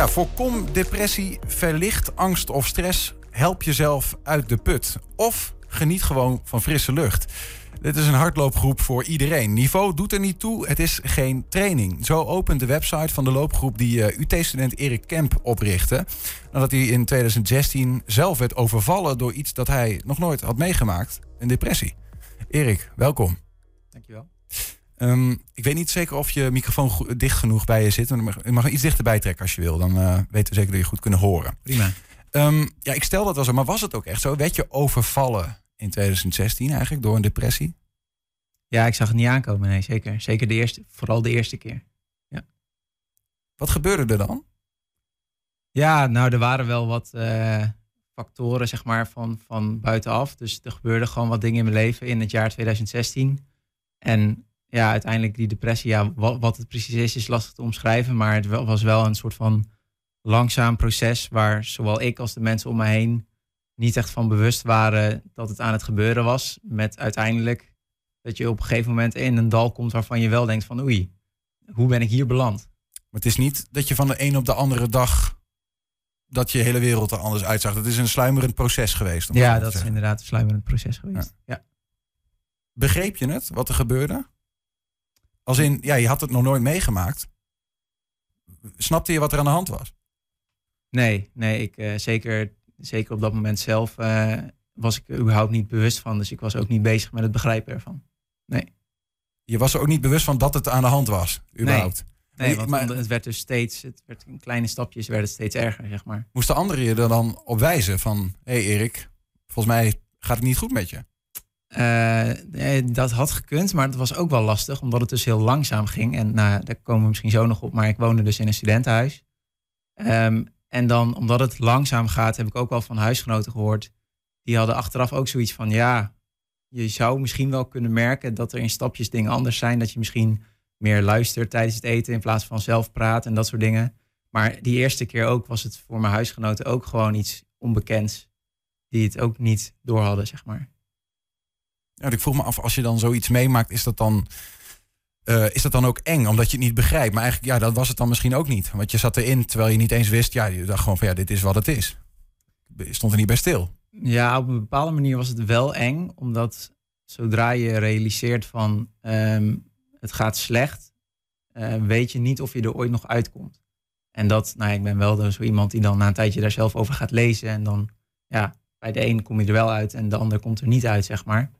Ja, voorkom depressie, verlicht angst of stress. Help jezelf uit de put. Of geniet gewoon van frisse lucht. Dit is een hardloopgroep voor iedereen. Niveau doet er niet toe, het is geen training. Zo opent de website van de loopgroep die eh, UT-student Erik Kemp oprichtte. Nadat hij in 2016 zelf werd overvallen door iets dat hij nog nooit had meegemaakt: een depressie. Erik, welkom. Dankjewel. Um, ik weet niet zeker of je microfoon dicht genoeg bij je zit. Je mag, je mag iets dichterbij trekken als je wil. Dan uh, weten we zeker dat je goed kunnen horen. Prima. Um, ja, ik stel dat wel zo, maar was het ook echt zo? Werd je overvallen in 2016 eigenlijk door een depressie? Ja, ik zag het niet aankomen. Nee, zeker. Zeker de eerste, vooral de eerste keer. Ja. Wat gebeurde er dan? Ja, nou, er waren wel wat uh, factoren, zeg maar, van, van buitenaf. Dus er gebeurden gewoon wat dingen in mijn leven in het jaar 2016. En ja, uiteindelijk die depressie, ja, wat, wat het precies is, is lastig te omschrijven. Maar het was wel een soort van langzaam proces waar zowel ik als de mensen om me heen niet echt van bewust waren dat het aan het gebeuren was. Met uiteindelijk dat je op een gegeven moment in een dal komt waarvan je wel denkt van oei, hoe ben ik hier beland? Maar het is niet dat je van de een op de andere dag dat je hele wereld er anders uitzag. Het is een sluimerend proces geweest. Ja, dat is inderdaad een sluimerend proces geweest. Ja. Begreep je het, wat er gebeurde? Als in, ja, je had het nog nooit meegemaakt. Snapte je wat er aan de hand was? Nee, nee, ik uh, zeker, zeker op dat moment zelf uh, was ik überhaupt niet bewust van. Dus ik was ook niet bezig met het begrijpen ervan. Nee. Je was er ook niet bewust van dat het aan de hand was, überhaupt? Nee, nee want maar, het werd dus steeds, het werd in kleine stapjes werd het steeds erger, zeg maar. Moesten anderen je er dan op wijzen van, hé hey Erik, volgens mij gaat het niet goed met je? Uh, dat had gekund, maar het was ook wel lastig, omdat het dus heel langzaam ging. En nou, daar komen we misschien zo nog op, maar ik woonde dus in een studentenhuis. Um, en dan, omdat het langzaam gaat, heb ik ook wel van huisgenoten gehoord. Die hadden achteraf ook zoiets van, ja, je zou misschien wel kunnen merken dat er in stapjes dingen anders zijn. Dat je misschien meer luistert tijdens het eten in plaats van zelf praat en dat soort dingen. Maar die eerste keer ook was het voor mijn huisgenoten ook gewoon iets onbekends. Die het ook niet door hadden, zeg maar. Ja, ik vroeg me af, als je dan zoiets meemaakt, is dat dan, uh, is dat dan ook eng? Omdat je het niet begrijpt. Maar eigenlijk, ja, dat was het dan misschien ook niet. Want je zat erin terwijl je niet eens wist, ja, je dacht gewoon van ja, dit is wat het is. Je stond er niet bij stil. Ja, op een bepaalde manier was het wel eng, omdat zodra je realiseert van um, het gaat slecht, uh, weet je niet of je er ooit nog uitkomt. En dat, nou, ik ben wel zo iemand die dan na een tijdje daar zelf over gaat lezen. En dan, ja, bij de een kom je er wel uit en de ander komt er niet uit, zeg maar.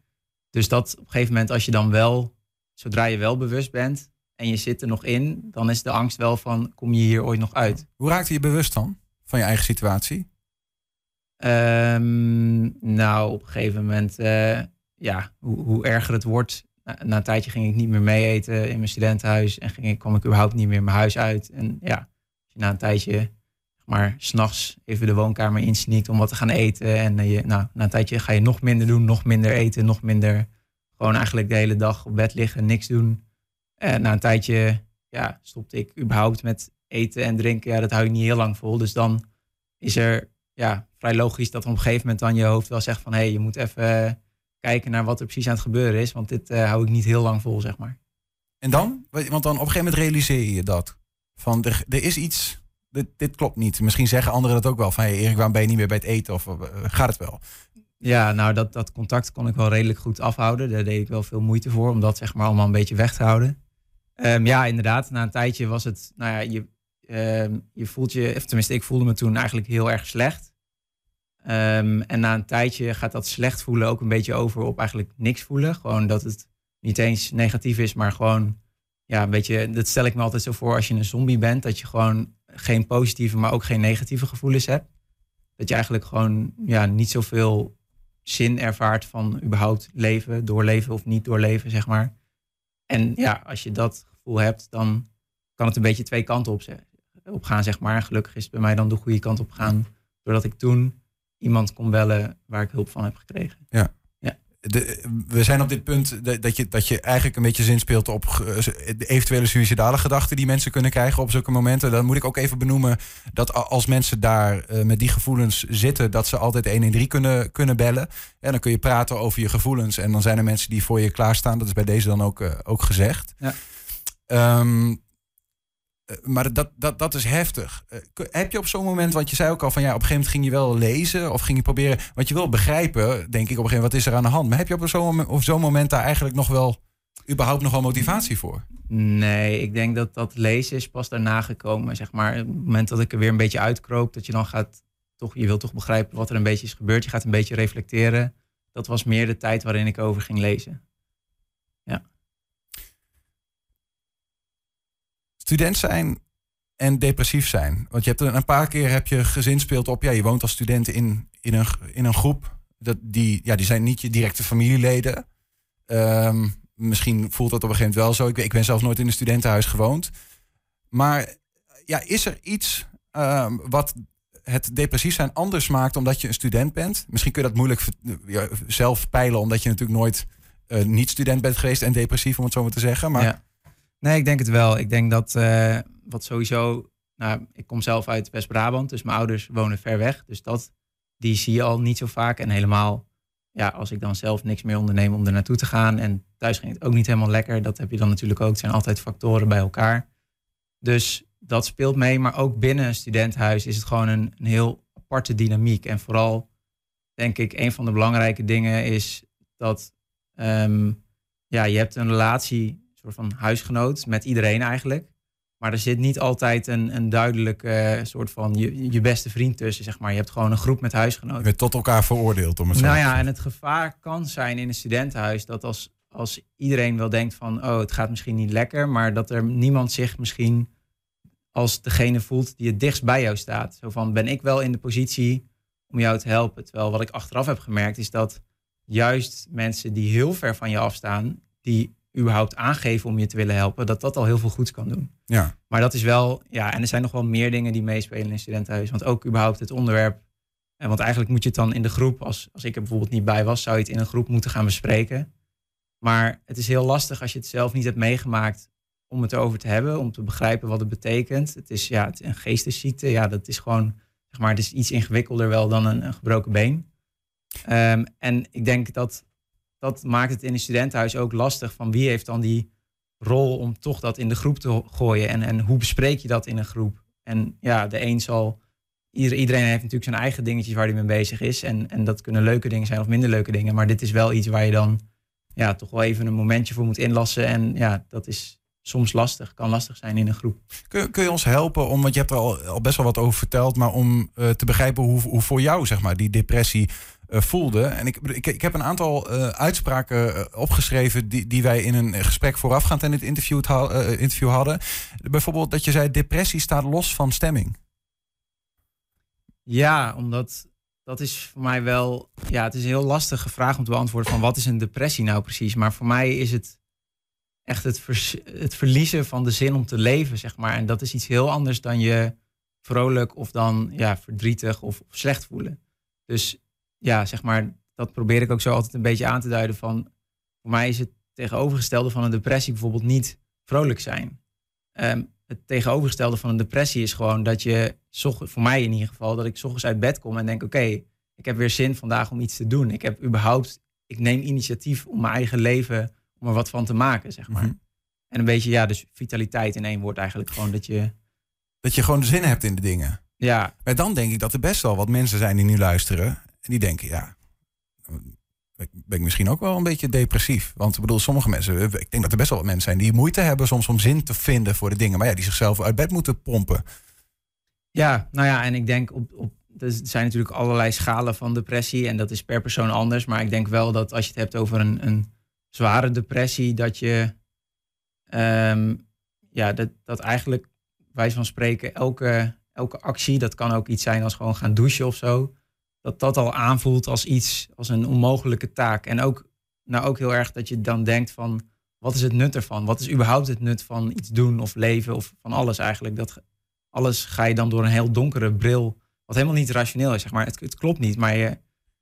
Dus dat op een gegeven moment, als je dan wel, zodra je wel bewust bent en je zit er nog in, dan is de angst wel van, kom je hier ooit nog uit? Hoe raakte je bewust dan van je eigen situatie? Um, nou, op een gegeven moment, uh, ja, hoe, hoe, erger het wordt. Na, na, een tijdje ging ik niet meer mee eten in mijn studentenhuis en ging ik, kwam ik überhaupt niet meer mijn huis uit. En ja, na een tijdje maar s'nachts even de woonkamer insneakt om wat te gaan eten. En uh, je, nou, na een tijdje ga je nog minder doen, nog minder eten, nog minder. Gewoon eigenlijk de hele dag op bed liggen, niks doen. En na een tijdje ja, stopte ik überhaupt met eten en drinken. Ja, dat hou je niet heel lang vol. Dus dan is er ja, vrij logisch dat op een gegeven moment dan je hoofd wel zegt van... hé, hey, je moet even kijken naar wat er precies aan het gebeuren is. Want dit uh, hou ik niet heel lang vol, zeg maar. En dan? Want dan op een gegeven moment realiseer je dat. Van er, er is iets dit, klopt niet. Misschien zeggen anderen dat ook wel. Van hey, Erik, waarom ben je niet meer bij het eten? Of uh, gaat het wel? Ja, nou dat, dat contact kon ik wel redelijk goed afhouden. Daar deed ik wel veel moeite voor om dat zeg maar allemaal een beetje weg te houden. Um, ja, inderdaad. Na een tijdje was het, nou ja, je, um, je voelt je, tenminste ik voelde me toen eigenlijk heel erg slecht. Um, en na een tijdje gaat dat slecht voelen ook een beetje over op eigenlijk niks voelen. Gewoon dat het niet eens negatief is, maar gewoon, ja, een beetje, dat stel ik me altijd zo voor als je een zombie bent. Dat je gewoon geen positieve, maar ook geen negatieve gevoelens hebt. Dat je eigenlijk gewoon ja, niet zoveel zin ervaart van überhaupt leven, doorleven of niet doorleven, zeg maar. En ja, als je dat gevoel hebt, dan kan het een beetje twee kanten op, op gaan, zeg maar. Gelukkig is het bij mij dan de goede kant op gaan, doordat ik toen iemand kon bellen waar ik hulp van heb gekregen. Ja de, we zijn op dit punt dat je, dat je eigenlijk een beetje zinspeelt op de eventuele suïcidale gedachten die mensen kunnen krijgen op zulke momenten. Dan moet ik ook even benoemen dat als mensen daar uh, met die gevoelens zitten, dat ze altijd 113 kunnen, kunnen bellen. En dan kun je praten over je gevoelens. En dan zijn er mensen die voor je klaarstaan. Dat is bij deze dan ook, uh, ook gezegd. Ja. Um, maar dat, dat, dat is heftig. heb je op zo'n moment, want je zei ook al van ja, op een gegeven moment ging je wel lezen of ging je proberen, want je wil begrijpen, denk ik op een gegeven moment, wat is er aan de hand? Maar heb je op zo'n moment, op zo'n moment daar eigenlijk nog wel, überhaupt nog wel motivatie voor? Nee, ik denk dat dat lezen is pas daarna gekomen. Zeg maar, op het moment dat ik er weer een beetje uitkroop, dat je dan gaat, toch, je wilt toch begrijpen wat er een beetje is gebeurd. Je gaat een beetje reflecteren. Dat was meer de tijd waarin ik over ging lezen. Ja. Student zijn en depressief zijn. Want je hebt een paar keer heb je gezinspeeld op, ja, je woont als student in, in, een, in een groep. Dat die, ja, die zijn niet je directe familieleden. Um, misschien voelt dat op een gegeven moment wel zo. Ik, ik ben zelf nooit in een studentenhuis gewoond. Maar ja, is er iets uh, wat het depressief zijn anders maakt omdat je een student bent? Misschien kun je dat moeilijk ja, zelf peilen, omdat je natuurlijk nooit uh, niet student bent geweest en depressief, om het zo maar te zeggen. Maar... Ja. Nee, ik denk het wel. Ik denk dat uh, wat sowieso. Nou, ik kom zelf uit West-Brabant, dus mijn ouders wonen ver weg. Dus dat, die zie je al niet zo vaak. En helemaal ja, als ik dan zelf niks meer onderneem om er naartoe te gaan. En thuis ging het ook niet helemaal lekker. Dat heb je dan natuurlijk ook. Het zijn altijd factoren bij elkaar. Dus dat speelt mee. Maar ook binnen een studentenhuis is het gewoon een, heel aparte dynamiek. En vooral, denk ik, een van de belangrijke dingen is dat um, ja, je hebt een relatie, soort van huisgenoot met iedereen eigenlijk. Maar er zit niet altijd een, een duidelijk uh, soort van je, je beste vriend tussen, zeg maar. Je hebt gewoon een groep met huisgenoten. Je bent tot elkaar veroordeeld, om het zo Nou ja, en het gevaar kan zijn in een studentenhuis dat als, als iedereen wel denkt van... oh, het gaat misschien niet lekker, maar dat er niemand zich misschien als degene voelt die het dichtst bij jou staat. Zo van, ben ik wel in de positie om jou te helpen? Terwijl wat ik achteraf heb gemerkt is dat juist mensen die heel ver van je afstaan... die überhaupt aangeven om je te willen helpen, dat dat al heel veel goeds kan doen. Ja. Maar dat is wel, ja, en er zijn nog wel meer dingen die meespelen in studentenhuis. Want ook überhaupt het onderwerp, en want eigenlijk moet je het dan in de groep, als, als ik er bijvoorbeeld niet bij was, zou je het in een groep moeten gaan bespreken. Maar het is heel lastig als je het zelf niet hebt meegemaakt om het erover te hebben, om te begrijpen wat het betekent. Het is ja, het is een geestesziekte, ja, dat is gewoon, zeg maar, het is iets ingewikkelder wel dan een, een gebroken been. Um, en ik denk dat dat maakt het in een studentenhuis ook lastig. Van wie heeft dan die rol om toch dat in de groep te gooien? En, en hoe bespreek je dat in een groep? En ja, de een zal. Iedereen heeft natuurlijk zijn eigen dingetjes waar hij mee bezig is. En, en dat kunnen leuke dingen zijn of minder leuke dingen. Maar dit is wel iets waar je dan ja, toch wel even een momentje voor moet inlassen. En ja, dat is soms lastig, kan lastig zijn in een groep. Kun, kun je ons helpen om, want je hebt er al, al best wel wat over verteld, maar om uh, te begrijpen hoe, hoe voor jou zeg maar, die depressie voelde. En ik, ik, ik heb een aantal uh, uitspraken opgeschreven die, die wij in een gesprek voorafgaand aan dit interview, interview hadden. Bijvoorbeeld dat je zei, depressie staat los van stemming. Ja, omdat dat is voor mij wel, ja, het is een heel lastige vraag om te beantwoorden van wat is een depressie nou precies. Maar voor mij is het echt het, het verliezen van de zin om te leven, zeg maar. En dat is iets heel anders dan je vrolijk of dan ja, verdrietig of slecht voelen. Dus ja, zeg maar, dat probeer ik ook zo altijd een beetje aan te duiden van, voor mij is het tegenovergestelde van een depressie bijvoorbeeld niet vrolijk zijn. Um, het tegenovergestelde van een depressie is gewoon dat je, voor mij in ieder geval, dat ik s ochtends uit bed kom en denk, oké, ik heb weer zin vandaag om iets te doen. Ik heb überhaupt, ik neem initiatief om mijn eigen leven om er wat van te maken, zeg maar. Mhm. En een beetje, ja, dus vitaliteit in één woord eigenlijk. Gewoon dat je... Dat je gewoon zin hebt in de dingen. Ja. Maar dan denk ik dat er best wel wat mensen zijn die nu luisteren. En die denken, ja, ben ik misschien ook wel een beetje depressief. Want ik bedoel, sommige mensen, ik denk dat er best wel wat mensen zijn die moeite hebben soms om zin te vinden voor de dingen. Maar ja, die zichzelf uit bed moeten pompen. Ja, nou ja, en ik denk op, op er zijn natuurlijk allerlei schalen van depressie en dat is per persoon anders. Maar ik denk wel dat als je het hebt over een, een zware depressie, dat je ehm, ja, dat, dat eigenlijk wij van spreken, elke, elke actie, dat kan ook iets zijn als gewoon gaan douchen of zo, dat dat al aanvoelt als iets, als een onmogelijke taak. En ook, nou ook heel erg dat je dan denkt van, wat is het nut ervan? Wat is überhaupt het nut van iets doen of leven of van alles eigenlijk? Dat alles ga je dan door een heel donkere bril, wat helemaal niet rationeel is, zeg maar. Het, het klopt niet, maar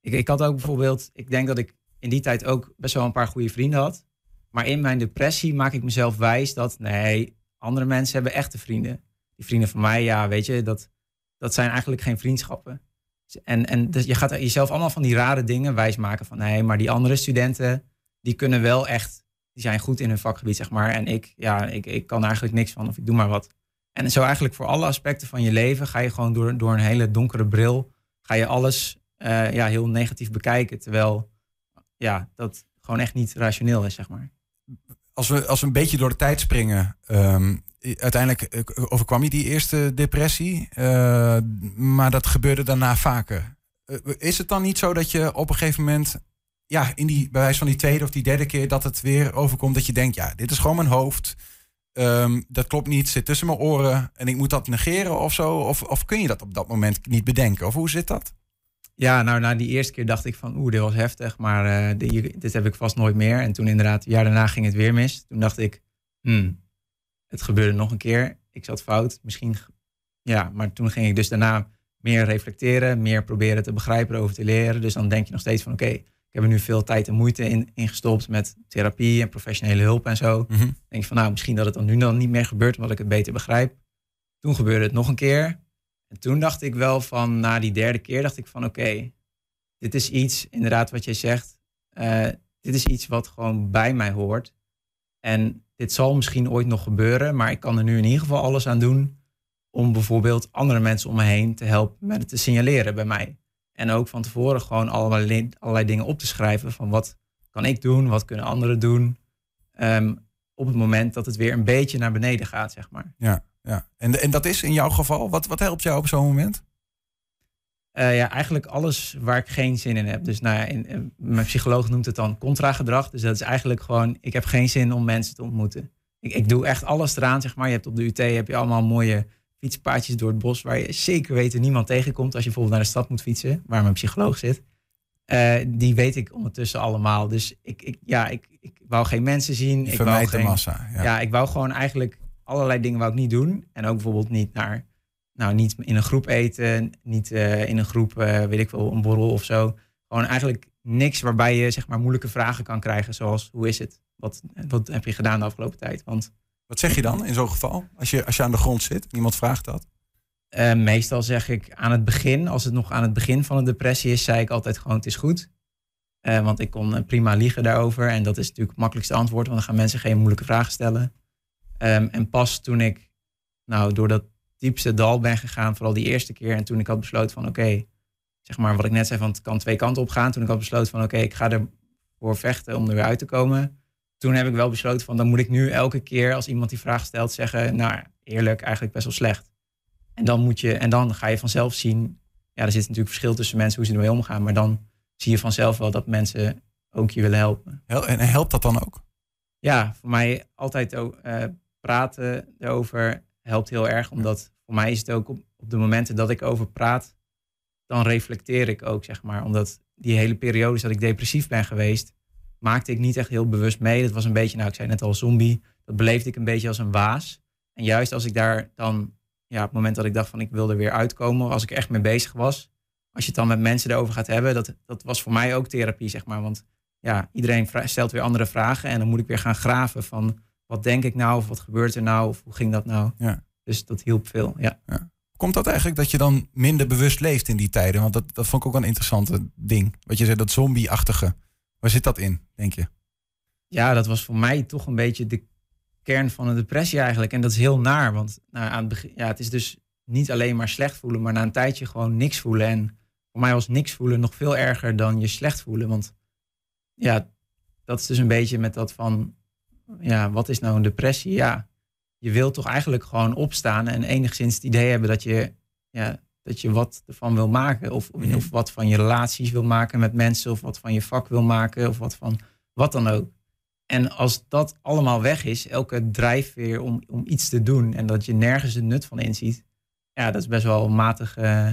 ik, ik had ook bijvoorbeeld, ik denk dat ik in die tijd ook best wel een paar goede vrienden had. Maar in mijn depressie maak ik mezelf wijs dat nee, andere mensen hebben echte vrienden. Die vrienden van mij, ja, weet je, dat, dat zijn eigenlijk geen vriendschappen. En, en dus je gaat jezelf allemaal van die rare dingen wijsmaken van nee, maar die andere studenten, die kunnen wel echt, die zijn goed in hun vakgebied, zeg maar. En ik, ja, ik, ik kan eigenlijk niks van of ik doe maar wat. En zo eigenlijk voor alle aspecten van je leven ga je gewoon door, door een hele donkere bril, ga je alles uh, ja, heel negatief bekijken. Terwijl ja, dat gewoon echt niet rationeel is, zeg maar. Als we, als we een beetje door de tijd springen, um, uiteindelijk eh, overkwam je die eerste depressie, uh, maar dat gebeurde daarna vaker. is het dan niet zo dat je op een gegeven moment, ja, in die, bij wijze van die tweede of die derde keer dat het weer overkomt, dat je denkt, ja, dit is gewoon mijn hoofd. Um, dat klopt niet, zit tussen mijn oren en ik moet dat negeren of zo? Of, of kun je dat op dat moment niet bedenken? Of hoe zit dat? Ja, nou, na die eerste keer dacht ik van, oeh, dit was heftig, maar dit, heb ik vast nooit meer. En toen inderdaad, jaar daarna ging het weer mis. Toen dacht ik, hmm, het gebeurde nog een keer. Ik zat fout, misschien, ja, maar toen ging ik dus daarna meer reflecteren, meer proberen te begrijpen, erover te leren. Dus dan denk je nog steeds van, oké, ik heb er nu veel tijd en moeite in, in gestopt met therapie en professionele hulp en zo. Mm -hmm. Denk je van, nou, misschien dat het dan nu dan niet meer gebeurt, omdat ik het beter begrijp. Toen gebeurde het nog een keer. En toen dacht ik wel van, na die derde keer, dacht ik van oké, dit is iets, inderdaad wat jij zegt, uh, dit is iets wat gewoon bij mij hoort. En dit zal misschien ooit nog gebeuren, maar ik kan er nu in ieder geval alles aan doen om bijvoorbeeld andere mensen om me heen te helpen met het te signaleren bij mij. En ook van tevoren gewoon allerlei, allerlei dingen op te schrijven van wat kan ik doen, wat kunnen anderen doen. Um, op het moment dat het weer een beetje naar beneden gaat, zeg maar. Ja ja. En, en dat is in jouw geval, wat, wat helpt jou op zo'n moment? Uh, ja, eigenlijk alles waar ik geen zin in heb. Dus nou ja, in, mijn psycholoog noemt het dan contragedrag. Dus dat is eigenlijk gewoon, ik heb geen zin om mensen te ontmoeten. Ik, ik doe echt alles eraan, zeg maar. Je hebt op de UT heb je allemaal mooie fietspaadjes door het bos... waar je zeker weten niemand tegenkomt als je bijvoorbeeld naar de stad moet fietsen... waar mijn psycholoog zit. Uh, die weet ik ondertussen allemaal. Dus ik, ik, ja, ik, ik wou geen mensen zien. Ik wou geen, massa. Ja. ja, ik wou gewoon eigenlijk allerlei dingen wou ik niet doen. En ook bijvoorbeeld niet naar, nou, niet in een groep eten, niet uh, in een groep, uh, weet ik wel, een borrel of zo. Gewoon eigenlijk niks waarbij je zeg maar moeilijke vragen kan krijgen, zoals hoe is het? Wat, wat heb je gedaan de afgelopen tijd? Want, wat zeg je dan in zo'n geval, als je, als je aan de grond zit en iemand vraagt dat? Uh, meestal zeg ik aan het begin, als het nog aan het begin van een depressie is, zei ik altijd gewoon het is goed. want ik kon prima liegen daarover en dat is natuurlijk het makkelijkste antwoord, want dan gaan mensen geen moeilijke vragen stellen. Um, en pas toen ik nou, door dat diepste dal ben gegaan, vooral die eerste keer, en toen ik had besloten van oké, zeg maar wat ik net zei van het kan twee kanten op gaan. Toen ik had besloten van oké, ik ga ervoor vechten om er weer uit te komen. Toen heb ik wel besloten van dan moet ik nu elke keer als iemand die vraag stelt zeggen, nou eerlijk, eigenlijk best wel slecht. En dan, moet je, en dan ga je vanzelf zien, ja, er zit natuurlijk verschil tussen mensen hoe ze ermee omgaan, maar dan zie je vanzelf wel dat mensen ook je willen helpen. En helpt dat dan ook? Ja, voor mij altijd ook. Uh, praten erover helpt heel erg. Omdat voor mij is het ook op, de momenten dat ik over praat, dan reflecteer ik ook, zeg maar. Omdat die hele periode dat ik depressief ben geweest, maakte ik niet echt heel bewust mee. Dat was een beetje, nou, ik zei net al, zombie. Dat beleefde ik een beetje als een waas. En juist als ik daar dan, ja, op het moment dat ik dacht van ik wil er weer uitkomen, als ik echt mee bezig was, als je het dan met mensen erover gaat hebben, dat, dat was voor mij ook therapie, zeg maar. Want ja, iedereen stelt weer andere vragen en dan moet ik weer gaan graven van wat denk ik nou, of wat gebeurt er nou, of hoe ging dat nou? Ja. Dus dat hielp veel, ja. ja. Komt dat eigenlijk dat je dan minder bewust leeft in die tijden? Want dat, dat vond ik ook een interessante ding. Wat je zei, dat zombie-achtige. Waar zit dat in, denk je? Ja, dat was voor mij toch een beetje de kern van een depressie eigenlijk. En dat is heel naar, want nou, aan het, begin, ja, het is dus niet alleen maar slecht voelen, maar na een tijdje gewoon niks voelen. En voor mij was niks voelen nog veel erger dan je slecht voelen. Want ja, dat is dus een beetje met dat van ja, wat is nou een depressie? Ja, je wilt toch eigenlijk gewoon opstaan en enigszins het idee hebben dat je, ja, dat je wat ervan wil maken. Of, mhm. of wat van je relaties wil maken met mensen, of wat van je vak wil maken, of wat van wat dan ook. En als dat allemaal weg is, elke drijfveer om, om iets te doen en dat je nergens het nut van inziet, ja, dat is best wel matig. Uh,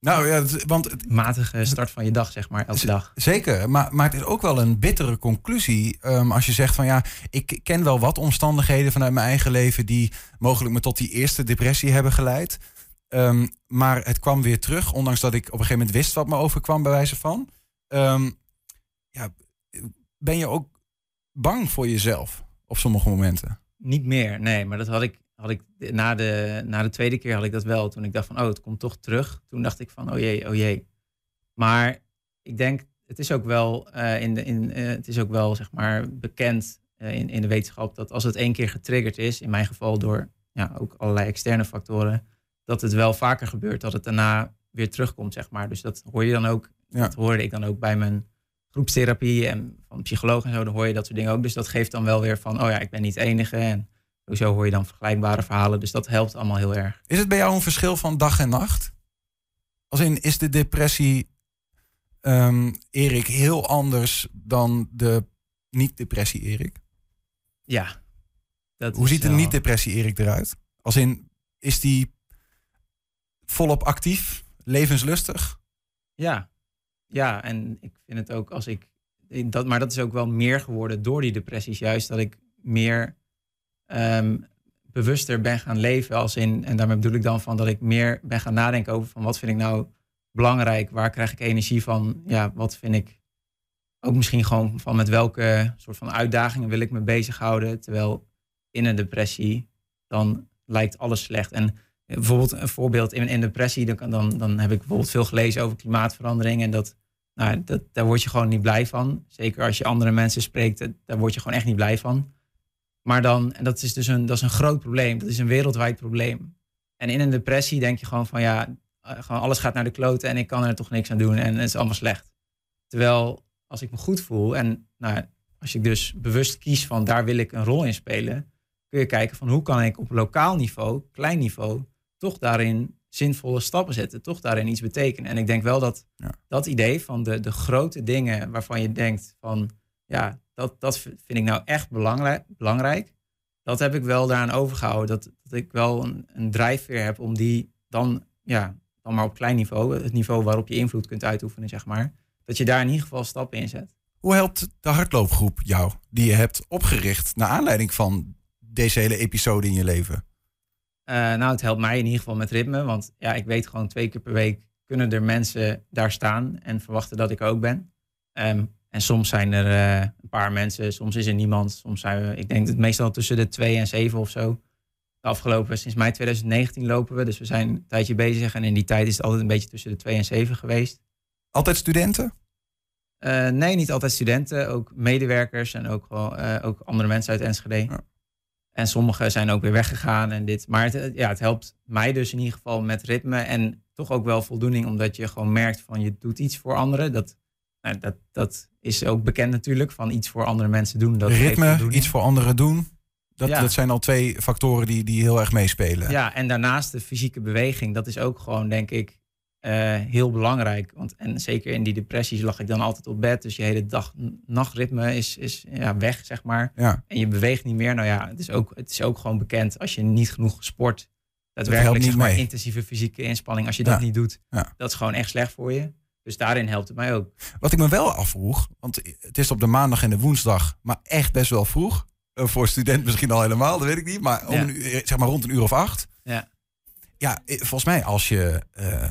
nou ja, want... Matige start van je dag, zeg maar, elke dag. Zeker, maar, maar het is ook wel een bittere conclusie um, als je zegt van ja, ik ken wel wat omstandigheden vanuit mijn eigen leven die mogelijk me tot die eerste depressie hebben geleid. Um, maar het kwam weer terug, ondanks dat ik op een gegeven moment wist wat me overkwam bij wijze van. Um, ja, ben je ook bang voor jezelf op sommige momenten? Niet meer, nee, maar dat had ik had ik na de, na de tweede keer had ik dat wel. Toen ik dacht van, oh, het komt toch terug. Toen dacht ik van, oh jee, oh jee. Maar ik denk, het is ook wel, uh, in de, in, uh, het is ook wel zeg maar bekend uh, in, in de wetenschap dat als het één keer getriggerd is, in mijn geval door ja, ook allerlei externe factoren, dat het wel vaker gebeurt dat het daarna weer terugkomt, zeg maar. Dus dat hoor je dan ook, Ja. dat hoorde ik dan ook bij mijn groepstherapie en van psycholoog en zo, dan hoor je dat soort dingen ook. Dus dat geeft dan wel weer van, oh ja, ik ben niet enige en sowieso hoor je dan vergelijkbare verhalen. Dus dat helpt allemaal heel erg. Is het bij jou een verschil van dag en nacht? Als in, is de depressie, ehm, Erik, heel anders dan de niet-depressie, Erik? Ja. Dat Hoe ziet de niet-depressie, Erik, eruit? Als in, is die volop actief, levenslustig? Ja, ja, en ik vind het ook als ik. Dat, maar dat is ook wel meer geworden door die depressies, juist dat ik meer ehm, bewuster ben gaan leven. Als in, en daarmee bedoel ik dan van dat ik meer ben gaan nadenken over van wat vind ik nou belangrijk, waar krijg ik energie van, ja, wat vind ik ook misschien gewoon van met welke soort van uitdagingen wil ik me bezighouden. Terwijl in een depressie dan lijkt alles slecht. En bijvoorbeeld een voorbeeld in een depressie, dan, dan, dan heb ik bijvoorbeeld veel gelezen over klimaatverandering. En dat, nou, dat, daar word je gewoon niet blij van. Zeker als je andere mensen spreekt, daar word je gewoon echt niet blij van. Maar dan, en dat is dus een, dat is een groot probleem, dat is een wereldwijd probleem. En in een depressie denk je gewoon van ja, eh, gewoon alles gaat naar de kloten en ik kan er toch niks aan doen en het is allemaal slecht. Terwijl als ik me goed voel en nou, als ik dus bewust kies van daar wil ik een rol in spelen, kun je kijken van hoe kan ik op lokaal niveau, klein niveau, toch daarin zinvolle stappen zetten, toch daarin iets betekenen. En ik denk wel dat Ja. dat idee van de, de grote dingen waarvan je denkt van ja, dat, dat vind ik nou echt belangrijk, belangrijk. Dat heb ik wel daaraan overgehouden. Dat, dat ik wel een, een drijfveer heb om die dan, ja, dan maar op klein niveau, het niveau waarop je invloed kunt uitoefenen, zeg maar. Dat je daar in ieder geval stappen in zet. Hoe helpt de hardloopgroep jou, die je hebt opgericht naar aanleiding van deze hele episode in je leven? Eh, nou, het helpt mij in ieder geval met ritme. Want ja, ik weet gewoon twee keer per week kunnen er mensen daar staan en verwachten dat ik er ook ben. Ehm, en soms zijn er eh, een paar mensen, soms is er niemand. Soms zijn we, ik denk dat meestal tussen de twee en zeven of zo. De afgelopen, sinds mei 2019 lopen we. Dus we zijn een tijdje bezig. En in die tijd is het altijd een beetje tussen de twee en zeven geweest. Altijd studenten? Eh, nee, niet altijd studenten. Ook medewerkers en ook, wel, eh, ook andere mensen uit Enschede. Ja. En sommigen zijn ook weer weggegaan en dit. Maar het, ja, het helpt mij dus in ieder geval met ritme. En toch ook wel voldoening, omdat je gewoon merkt van je doet iets voor anderen. Dat, nou, dat, dat is ook bekend natuurlijk, van iets voor andere mensen doen. Dat Ritme, iets voor anderen doen. Dat, Ja. dat zijn al twee factoren die, die heel erg meespelen. Ja, en daarnaast de fysieke beweging. Dat is ook gewoon, denk ik, eh, heel belangrijk. Want, en zeker in die depressies lag ik dan altijd op bed. Dus je hele dag-nachtritme is, is ja, weg, zeg maar. Ja. En je beweegt niet meer. Nou ja, het is ook, het is ook gewoon bekend als je niet genoeg sport. helpt Daadwerkelijk, niet zeg maar, mee. intensieve fysieke inspanning. Als je dat Ja. niet doet, Ja. dat is gewoon echt slecht voor je. Dus daarin helpt het mij ook. Wat ik me wel afvroeg, want het is op de maandag en de woensdag, maar echt best wel vroeg. Eh, Voor student misschien al helemaal, dat weet ik niet. Maar, om Ja. een uur, zeg maar rond een uur of acht. Ja. Ja, eh, volgens mij als je eh, eh,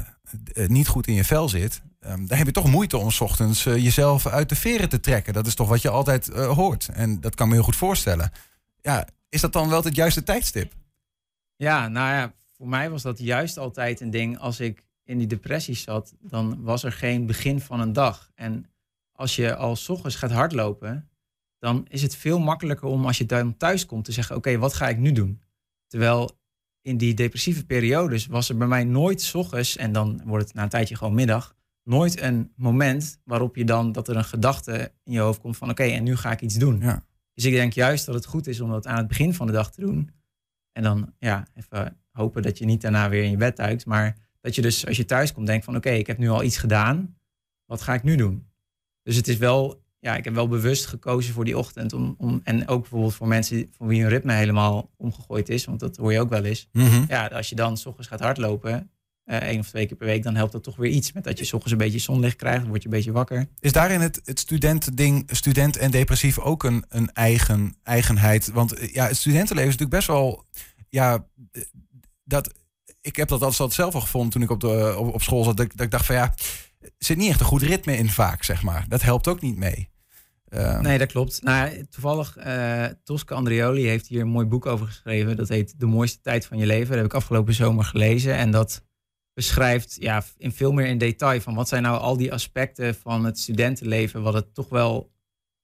niet goed in je vel zit, ehm, dan heb je toch moeite om 's ochtends eh, jezelf uit de veren te trekken. Dat is toch wat je altijd eh, hoort. En dat kan me heel goed voorstellen. Ja, is dat dan wel het juiste tijdstip? Ja, nou ja, voor mij was dat juist altijd een ding. Als ik in die depressies zat, dan was er geen begin van een dag. En als je al 's ochtends gaat hardlopen, dan is het veel makkelijker om als je dan thuis komt te zeggen: Oké, wat ga ik nu doen? Terwijl in die depressieve periodes was er bij mij nooit 's ochtends, en dan wordt het na een tijdje gewoon middag, nooit een moment waarop je dan dat er een gedachte in je hoofd komt van: Oké, en nu ga ik iets doen. Ja. Dus ik denk juist dat het goed is om dat aan het begin van de dag te doen. En dan ja, even hopen dat je niet daarna weer in je bed duikt. Maar dat je dus als je thuis komt denkt van oké, ik heb nu al iets gedaan. Wat ga ik nu doen? Dus het is wel, ja, ik heb wel bewust gekozen voor die ochtend. Om, om, en ook bijvoorbeeld voor mensen voor wie hun ritme helemaal omgegooid is. Want dat hoor je ook wel eens. Mhm. Ja, als je dan s ochtends gaat hardlopen, eh, één of twee keer per week, dan helpt dat toch weer iets. Met dat je s ochtends een beetje zonlicht krijgt, dan word je een beetje wakker. Is daarin het, het studentending, student en depressief ook een, een eigen eigenheid? Want eh, ja, het studentenleven is natuurlijk best wel. Ja, eh, dat, ik heb dat altijd zelf al gevonden toen ik op, op, school zat. Dat, ik- dacht van ja, er zit niet echt een goed ritme in vaak, zeg maar. Dat helpt ook niet mee. Eh, Nee, dat klopt. Nou, toevallig, eh Tosca Andrioli heeft hier een mooi boek over geschreven. Dat heet De mooiste tijd van je leven. Dat heb ik afgelopen zomer gelezen. En dat beschrijft ja, in veel meer in detail van wat zijn nou al die aspecten van het studentenleven, wat het toch wel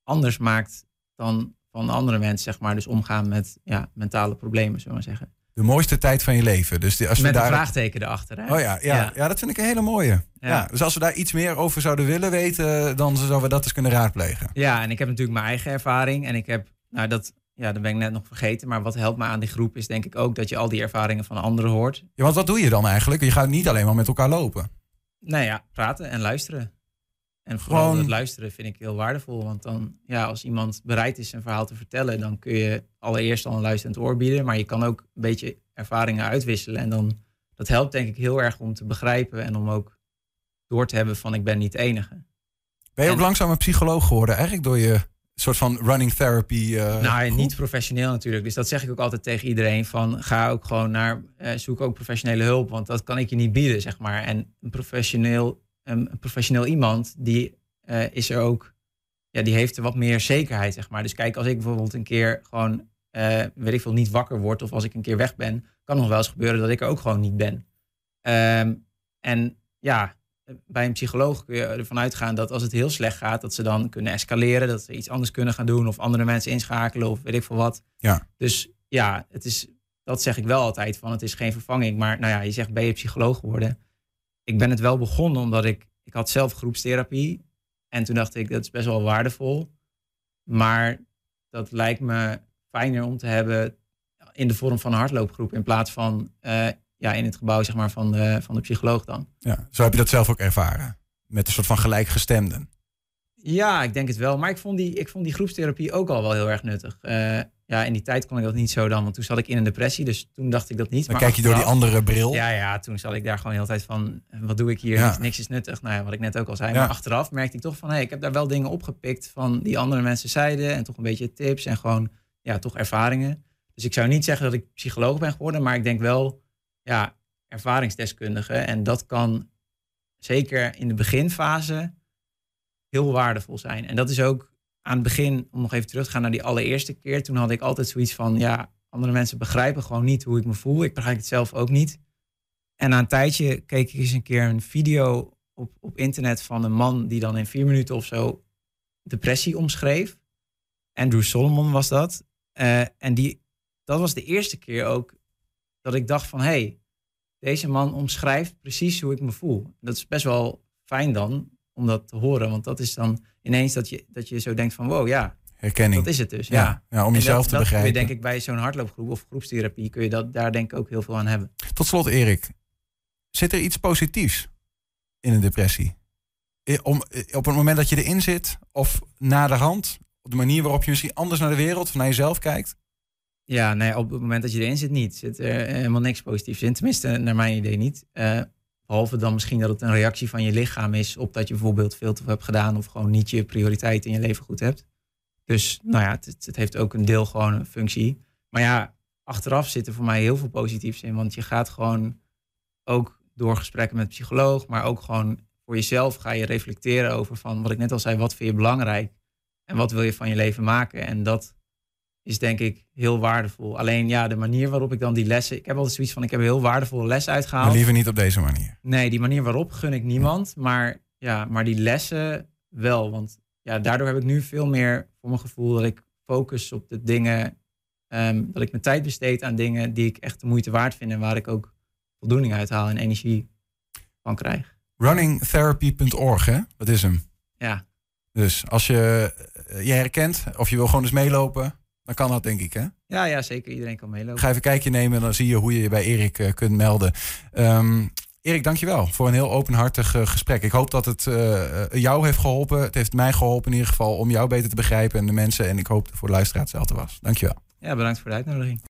anders maakt dan van andere mensen, zeg maar. Dus omgaan met ja, mentale problemen, zullen we maar zeggen. De mooiste tijd van je leven. Dus als Met we daar... een vraagteken erachter. Hè? Oh ja, ja, ja. dat vind ik een hele mooie. Ja. dus als we daar iets meer over zouden willen weten, dan zouden we dat eens kunnen raadplegen. Ja, en ik heb natuurlijk mijn eigen ervaring. En ik heb, nou dat, ja, dat ben ik net nog vergeten. Maar wat helpt me aan die groep is denk ik ook dat je al die ervaringen van anderen hoort. Ja, want wat doe je dan eigenlijk? Je gaat niet alleen maar met elkaar lopen. Nou ja, praten en luisteren. En vooral Gewoon... het luisteren vind ik heel waardevol. Want dan, ja, als iemand bereid is een verhaal te vertellen, dan kun je allereerst al een luisterend oor bieden. Maar je kan ook een beetje ervaringen uitwisselen. En dan, dat helpt denk ik heel erg om te begrijpen en om ook door te hebben van ik ben niet de enige. Ben je ook langzaam een psycholoog geworden, eigenlijk door je soort van running therapy? Uh, nou, niet professioneel natuurlijk. Dus dat zeg ik ook altijd tegen iedereen van ga ook gewoon naar, uh, zoek ook professionele hulp, want dat kan ik je niet bieden, zeg maar. En een professioneel een professioneel iemand, die uh, is er ook, ja, die heeft er wat meer zekerheid, zeg maar. Dus kijk, als ik bijvoorbeeld een keer gewoon, uh, weet ik veel, niet wakker word, of als ik een keer weg ben, kan nog wel eens gebeuren dat ik er ook gewoon niet ben. Um, en ja, bij een psycholoog kun je ervan uitgaan dat als het heel slecht gaat, dat ze dan kunnen escaleren, dat ze iets anders kunnen gaan doen, of andere mensen inschakelen, of weet ik veel wat. Ja. Dus ja, het is, dat zeg ik wel altijd, van het is geen vervanging. Maar nou ja, je zegt, ben je psycholoog geworden? Ik ben het wel begonnen omdat ik, ik had zelf groepstherapie. En toen dacht ik, dat is best wel waardevol. Maar dat lijkt me fijner om te hebben in de vorm van een hardloopgroep. In plaats van uh, ja, in het gebouw zeg maar, van, de, van de psycholoog dan. Ja, zo heb je dat zelf ook ervaren? Met een soort van gelijkgestemden? Ja, ik denk het wel. Maar ik vond die, ik vond die groepstherapie ook al wel heel erg nuttig. Uh, ja, in die tijd kon ik dat niet zo dan, want toen zat ik in een depressie, dus toen dacht ik dat niet. Dan maar kijk je door die andere bril. Ja, ja, toen zat ik daar gewoon de hele tijd van, wat doe ik hier? Niks, is nuttig. Nou ja, wat ik net ook al zei. Maar achteraf merkte ik toch van, hé, hey, ik heb daar wel dingen opgepikt van die andere mensen zeiden en toch een beetje tips en gewoon, ja, toch ervaringen. Dus ik zou niet zeggen dat ik psycholoog ben geworden, maar ik denk wel, ja, ervaringsdeskundige. En dat kan zeker in de beginfase heel waardevol zijn. En dat is ook aan het begin, om nog even terug te gaan naar die allereerste keer, toen had ik altijd zoiets van, ja, andere mensen begrijpen gewoon niet hoe ik me voel. Ik begrijp het zelf ook niet. En na een tijdje keek ik eens een keer een video op, op internet van een man die dan in vier minuten of zo depressie omschreef. Andrew Solomon was dat. Uh, en die, dat was de eerste keer ook dat ik dacht van, hé, hey, deze man omschrijft precies hoe ik me voel. Dat is best wel fijn dan, om dat te horen. Want dat is dan ineens dat je, dat je zo denkt van wow, ja. Herkenning. Dat is het dus, ja. ja. om jezelf te begrijpen. Dat denk ik bij zo'n hardloopgroep of groepstherapie kun je dat daar denk ik ook heel veel aan hebben. Tot slot Erik, zit er iets positiefs in een depressie? Om, op het moment dat je erin zit of na de hand, op de manier waarop je misschien anders naar de wereld of naar jezelf kijkt? Ja, nee, op het moment dat je erin zit niet. Zit er helemaal niks positiefs in. Tenminste, naar mijn idee niet. Uh, Behalve dan misschien dat het een reactie van je lichaam is op dat je bijvoorbeeld veel te veel hebt gedaan of gewoon niet je prioriteit in je leven goed hebt. Dus nou ja, het, het, heeft ook een deel gewoon een functie. Maar ja, achteraf zit er voor mij heel veel positiefs in. Want je gaat gewoon ook door gesprekken met psycholoog, maar ook gewoon voor jezelf ga je reflecteren over van wat ik net al zei, wat vind je belangrijk en wat wil je van je leven maken. En dat is denk ik heel waardevol. Alleen ja, de manier waarop ik dan die lessen... Ik heb altijd zoiets van, ik heb een heel waardevolle les uitgehaald. Maar liever niet op deze manier. Nee, die manier waarop gun ik niemand. Maar ja, maar die lessen wel. Want ja, daardoor heb ik nu veel meer voor mijn gevoel dat ik focus op de dingen... Ehm, dat ik mijn tijd besteed aan dingen die ik echt de moeite waard vind... en waar ik ook voldoening uit haal en energie van krijg. Runningtherapy.org, hè? Dat is hem. Ja. Dus als je je herkent of je wil gewoon eens meelopen dan kan dat denk ik, hè? Ja, ja zeker. Iedereen kan meelopen. Ga even een kijkje nemen en dan zie je hoe je je bij Erik uh, kunt melden. Um, Erik, dankjewel voor een heel openhartig uh, gesprek. Ik hoop dat het uh, jou heeft geholpen. Het heeft mij geholpen in ieder geval om jou beter te begrijpen en de mensen. En ik hoop voor de luisteraar hetzelfde was. Dankjewel. Ja, bedankt voor de uitnodiging.